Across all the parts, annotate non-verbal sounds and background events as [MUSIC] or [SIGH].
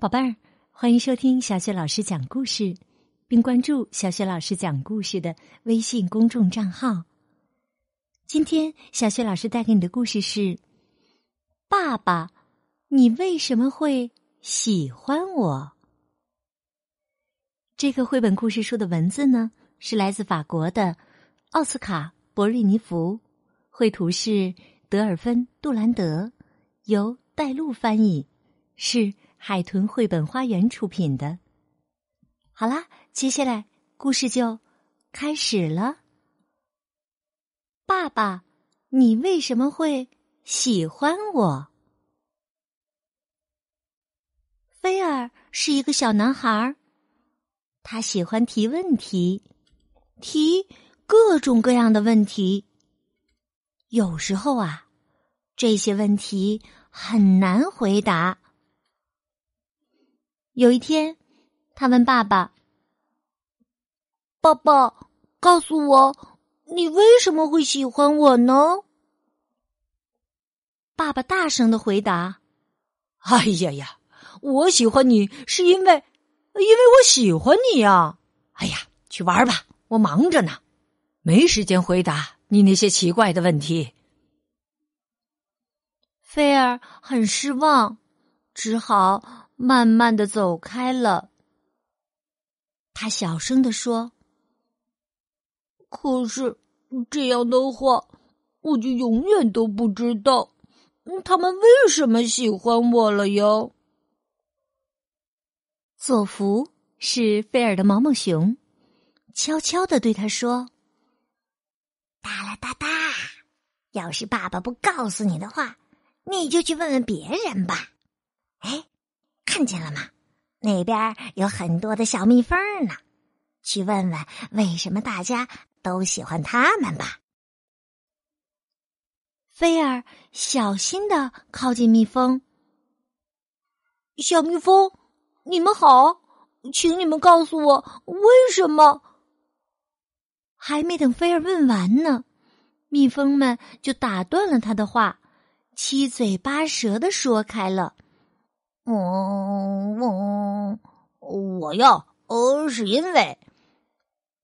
宝贝儿，欢迎收听小雪老师讲故事，并关注小雪老师讲故事的微信公众账号。今天，小雪老师带给你的故事是《爸爸，你为什么会喜欢我》。这个绘本故事书的文字呢，是来自法国的奥斯卡·博瑞尼福，绘图是德尔芬·杜兰德，由戴璐翻译，是海豚绘本花园出品的。好啦，接下来故事就开始了。爸爸，你为什么会喜欢我？菲尔是一个小男孩儿。他喜欢提问题，提各种各样的问题。有时候啊，这些问题很难回答。有一天，他问爸爸：“爸爸，告诉我，你为什么会喜欢我呢？”爸爸大声的回答：“哎呀呀，我喜欢你是因为……”因为我喜欢你呀！哎呀，去玩吧，我忙着呢，没时间回答你那些奇怪的问题。菲儿很失望，只好慢慢的走开了。他小声的说：“可是这样的话，我就永远都不知道他们为什么喜欢我了哟。”佐福是菲尔的毛毛熊，悄悄的对他说：“哒啦哒哒，要是爸爸不告诉你的话，你就去问问别人吧。哎，看见了吗？那边有很多的小蜜蜂呢，去问问为什么大家都喜欢他们吧。”菲尔小心的靠近蜜蜂，小蜜蜂。你们好，请你们告诉我为什么？还没等菲儿问完呢，蜜蜂们就打断了他的话，七嘴八舌的说开了：“嗯嗯，我要，呃，是因为，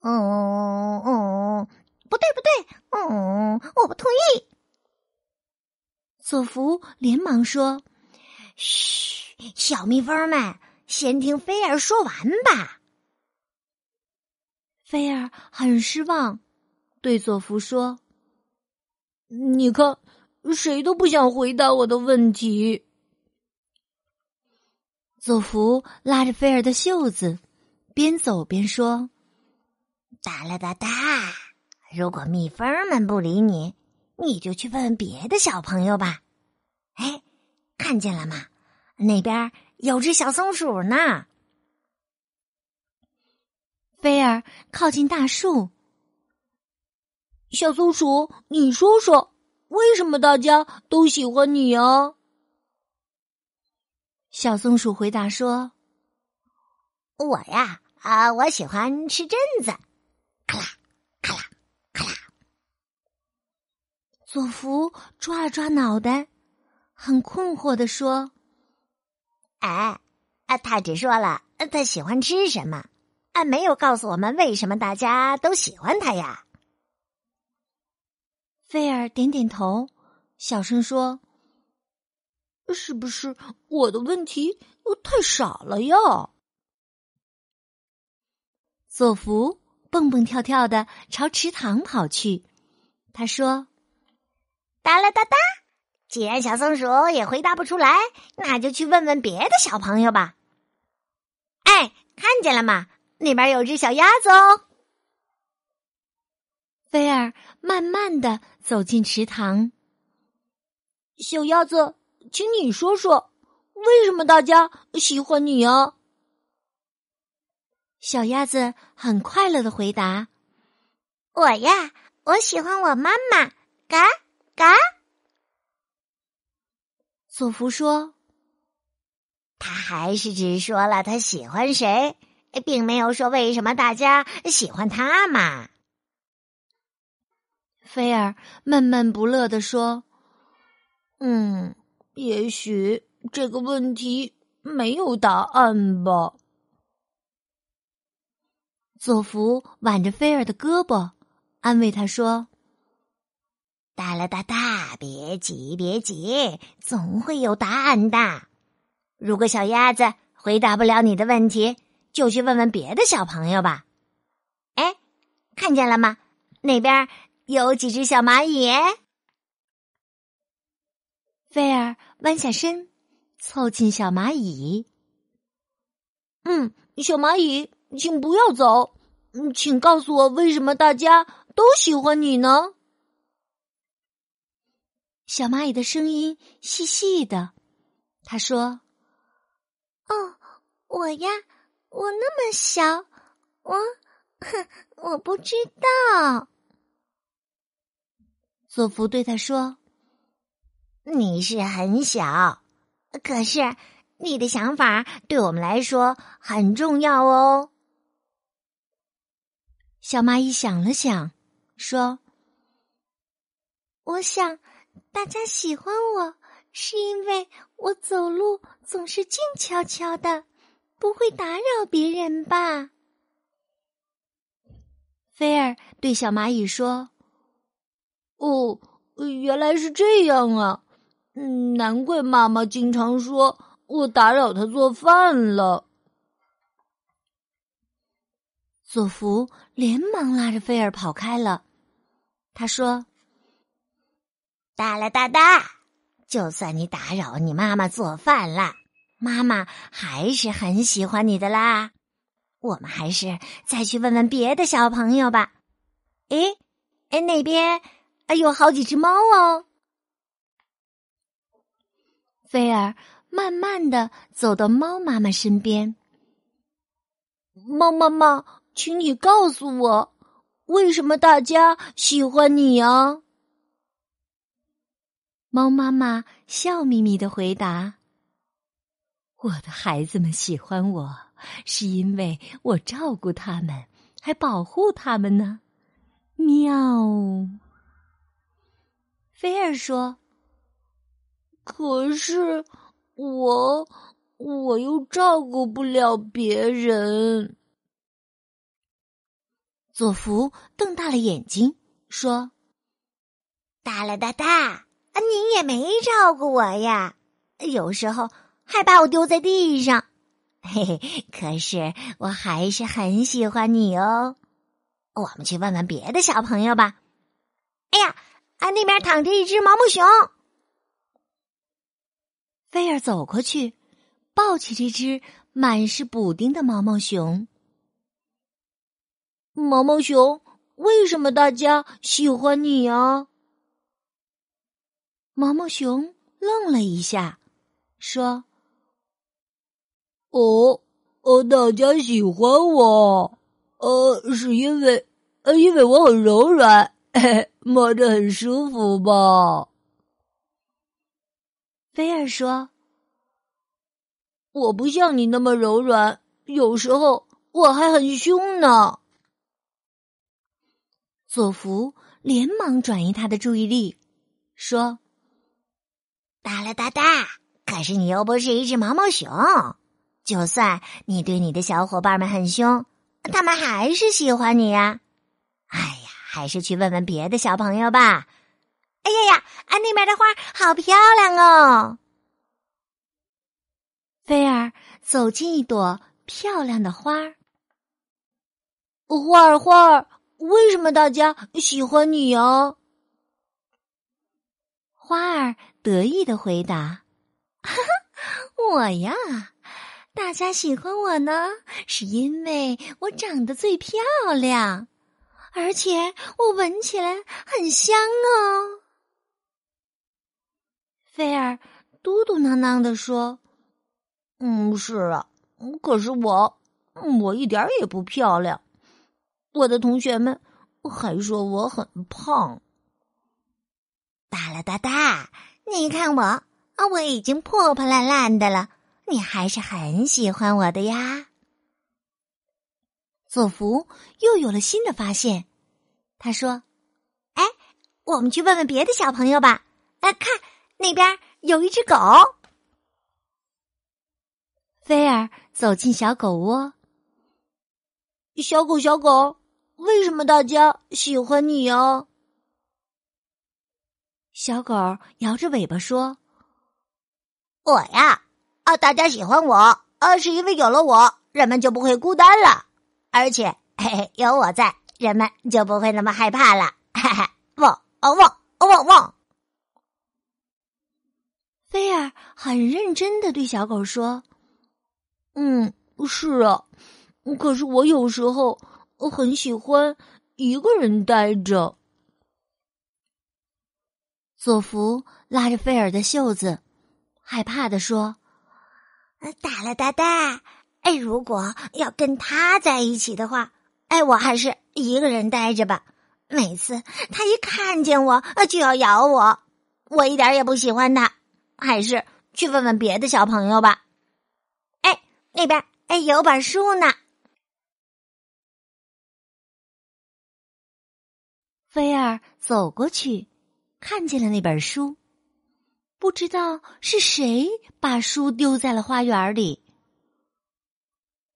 嗯嗯，不对不对，嗯，我不同意。”佐福连忙说：“嘘，小蜜蜂们。”先听菲儿说完吧。菲儿很失望，对佐福说：“你看，谁都不想回答我的问题。”佐福拉着菲儿的袖子，边走边说：“哒啦哒哒，如果蜜蜂们不理你，你就去问问别的小朋友吧。哎，看见了吗？那边。”有只小松鼠呢。菲儿靠近大树。小松鼠，你说说，为什么大家都喜欢你啊？小松鼠回答说：“我呀，啊，我喜欢吃榛子。”咔啦，咔啦，咔啦。佐福抓了抓脑袋，很困惑的说。哎，啊，他只说了他喜欢吃什么，啊，没有告诉我们为什么大家都喜欢他呀。菲尔点点头，小声说：“是不是我的问题太傻了呀？”佐福蹦蹦跳跳的朝池塘跑去，他说：“哒啦哒哒。”既然小松鼠也回答不出来，那就去问问别的小朋友吧。哎，看见了吗？那边有只小鸭子哦。菲儿慢慢的走进池塘。小鸭子，请你说说，为什么大家喜欢你啊？小鸭子很快乐的回答：“我呀，我喜欢我妈妈，嘎嘎。”索福说：“他还是只说了他喜欢谁，并没有说为什么大家喜欢他嘛。”菲尔闷闷不乐的说：“嗯，也许这个问题没有答案吧？佐福挽着菲儿的胳膊，安慰他说：“哒啦哒哒，别急，别急，总会有答案的。如果小鸭子回答不了你的问题，就去问问别的小朋友吧。哎，看见了吗？那边有几只小蚂蚁。”菲儿弯下身，凑近小蚂蚁。嗯，小蚂蚁，请不要走。嗯，请告诉我，为什么大家都喜欢你呢？小蚂蚁的声音细细的，他说：“哦，我呀，我那么小，我，哼，我不知道。[LAUGHS] ”佐福对他说。你是很小，可是你的想法对我们来说很重要哦。小蚂蚁想了想，说：“我想大家喜欢我，是因为我走路总是静悄悄的，不会打扰别人吧？”菲儿对小蚂蚁说：“哦，原来是这样啊。”嗯，难怪妈妈经常说我打扰她做饭了。佐福连忙拉着菲儿跑开了。他说：“哒啦哒哒，就算你打扰你妈妈做饭了，妈妈还是很喜欢你的啦。我们还是再去问问别的小朋友吧。诶，哎，那边有好几只猫哦。”菲儿慢慢的走到猫妈妈身边。猫妈妈，请你告诉我，为什么大家喜欢你啊？猫妈妈笑眯眯的回答：“我的孩子们喜欢我，是因为我照顾他们，还保护他们呢。”喵。菲儿说。可是我我又照顾不了别人。佐福瞪大了眼睛说：“哒啦哒哒，你也没照顾我呀，有时候还把我丢在地上。嘿嘿，可是我还是很喜欢你哦。我们去问问别的小朋友吧。哎呀，啊，那边躺着一只毛毛熊。”菲儿走过去，抱起这只满是补丁的毛毛熊。毛毛熊，为什么大家喜欢你啊？毛毛熊愣了一下，说：“哦，哦，大家喜欢我，呃，是因为，呃，因为我很柔软，[LAUGHS] 摸着很舒服吧。”菲儿说：“我不像你那么柔软，有时候我还很凶呢。”佐福连忙转移他的注意力，说：“哒啦哒哒，可是你又不是一只毛毛熊，就算你对你的小伙伴们很凶，他们还是喜欢你呀。哎呀，还是去问问别的小朋友吧。”哎呀呀！啊，那边的花好漂亮哦。菲儿走进一朵漂亮的花儿，花儿花儿，为什么大家喜欢你啊？花儿得意的回答：“ [LAUGHS] 我呀，大家喜欢我呢，是因为我长得最漂亮，而且我闻起来很香哦。”菲儿嘟嘟囔囔的说：“嗯，是啊，可是我，我一点也不漂亮。我的同学们还说我很胖。”哒啦哒哒，你看我，我已经破破烂烂的了，你还是很喜欢我的呀。佐福又有了新的发现，他说：“哎，我们去问问别的小朋友吧。来看。”那边有一只狗，菲儿走进小狗窝。小狗，小狗，为什么大家喜欢你啊？小狗摇着尾巴说：“我呀，啊，大家喜欢我，啊，是因为有了我，人们就不会孤单了，而且嘿嘿，有我在，人们就不会那么害怕了。哈哈，汪，汪，汪，汪。”菲儿很认真的对小狗说：“嗯，是啊。”可是我有时候很喜欢一个人待着。佐福拉着菲尔的袖子，害怕的说：“大了大大，哎，如果要跟他在一起的话，哎，我还是一个人待着吧。每次他一看见我，就要咬我，我一点也不喜欢他。还是去问问别的小朋友吧。哎，那边哎有本书呢。”菲儿走过去，看见了那本书，不知道是谁把书丢在了花园里。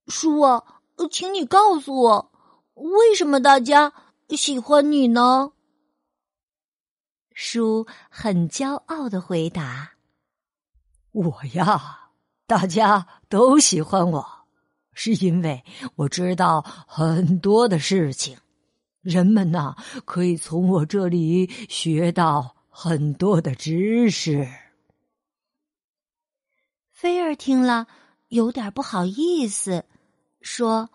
书，请你告诉我，为什么大家喜欢你呢？书很骄傲的回答：“我呀，大家都喜欢我，是因为我知道很多的事情。”人们呐，可以从我这里学到很多的知识。菲儿听了有点不好意思，说：“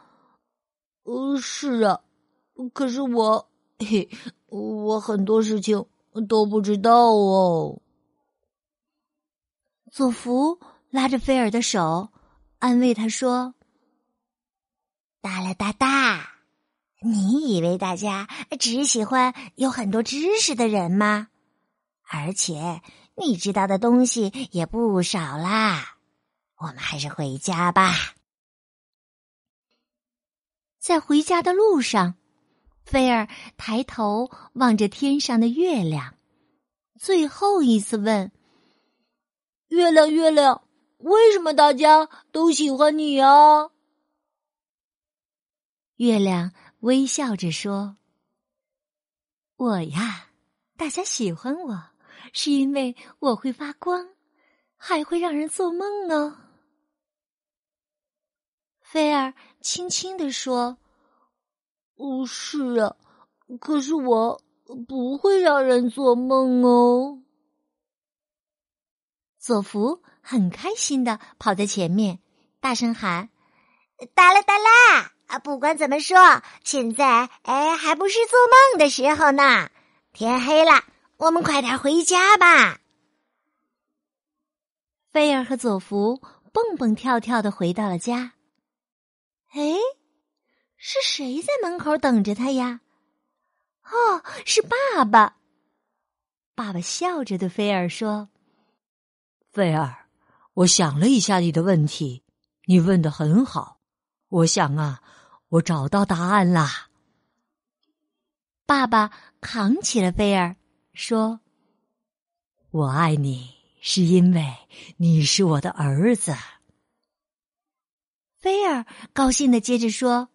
呃，是啊，可是我，嘿，我很多事情都不知道哦。”佐福拉着菲儿的手，安慰他说：“哒啦哒哒。”你以为大家只喜欢有很多知识的人吗？而且你知道的东西也不少啦。我们还是回家吧。在回家的路上，菲儿抬头望着天上的月亮，最后一次问：“月亮，月亮，为什么大家都喜欢你啊？”月亮。微笑着说：“我呀，大家喜欢我，是因为我会发光，还会让人做梦哦。”菲儿轻轻地说：“哦，是啊，可是我不会让人做梦哦。”佐福很开心的跑在前面，大声喊：“哒啦哒啦！”啊，不管怎么说，现在哎，还不是做梦的时候呢。天黑了，我们快点回家吧。菲儿和佐福蹦蹦跳跳的回到了家。哎，是谁在门口等着他呀？哦，是爸爸。爸爸笑着对菲儿说：“菲儿，我想了一下你的问题，你问的很好。我想啊。”我找到答案啦！爸爸扛起了菲儿，说：“我爱你，是因为你是我的儿子。”菲儿高兴的接着说：“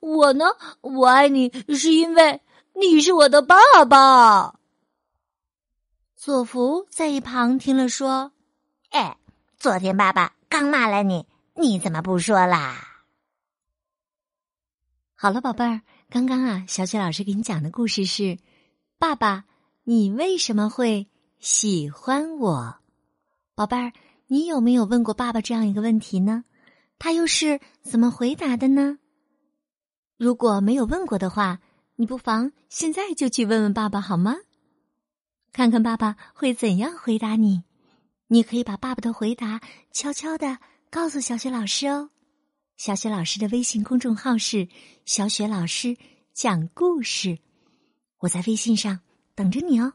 我呢，我爱你，是因为你是我的爸爸。”佐福在一旁听了说：“哎，昨天爸爸刚骂了你，你怎么不说啦？”好了，宝贝儿，刚刚啊，小雪老师给你讲的故事是《爸爸，你为什么会喜欢我》。宝贝儿，你有没有问过爸爸这样一个问题呢？他又是怎么回答的呢？如果没有问过的话，你不妨现在就去问问爸爸好吗？看看爸爸会怎样回答你。你可以把爸爸的回答悄悄的告诉小雪老师哦。小雪老师的微信公众号是“小雪老师讲故事”，我在微信上等着你哦。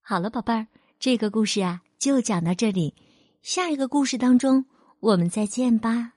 好了，宝贝儿，这个故事啊就讲到这里，下一个故事当中我们再见吧。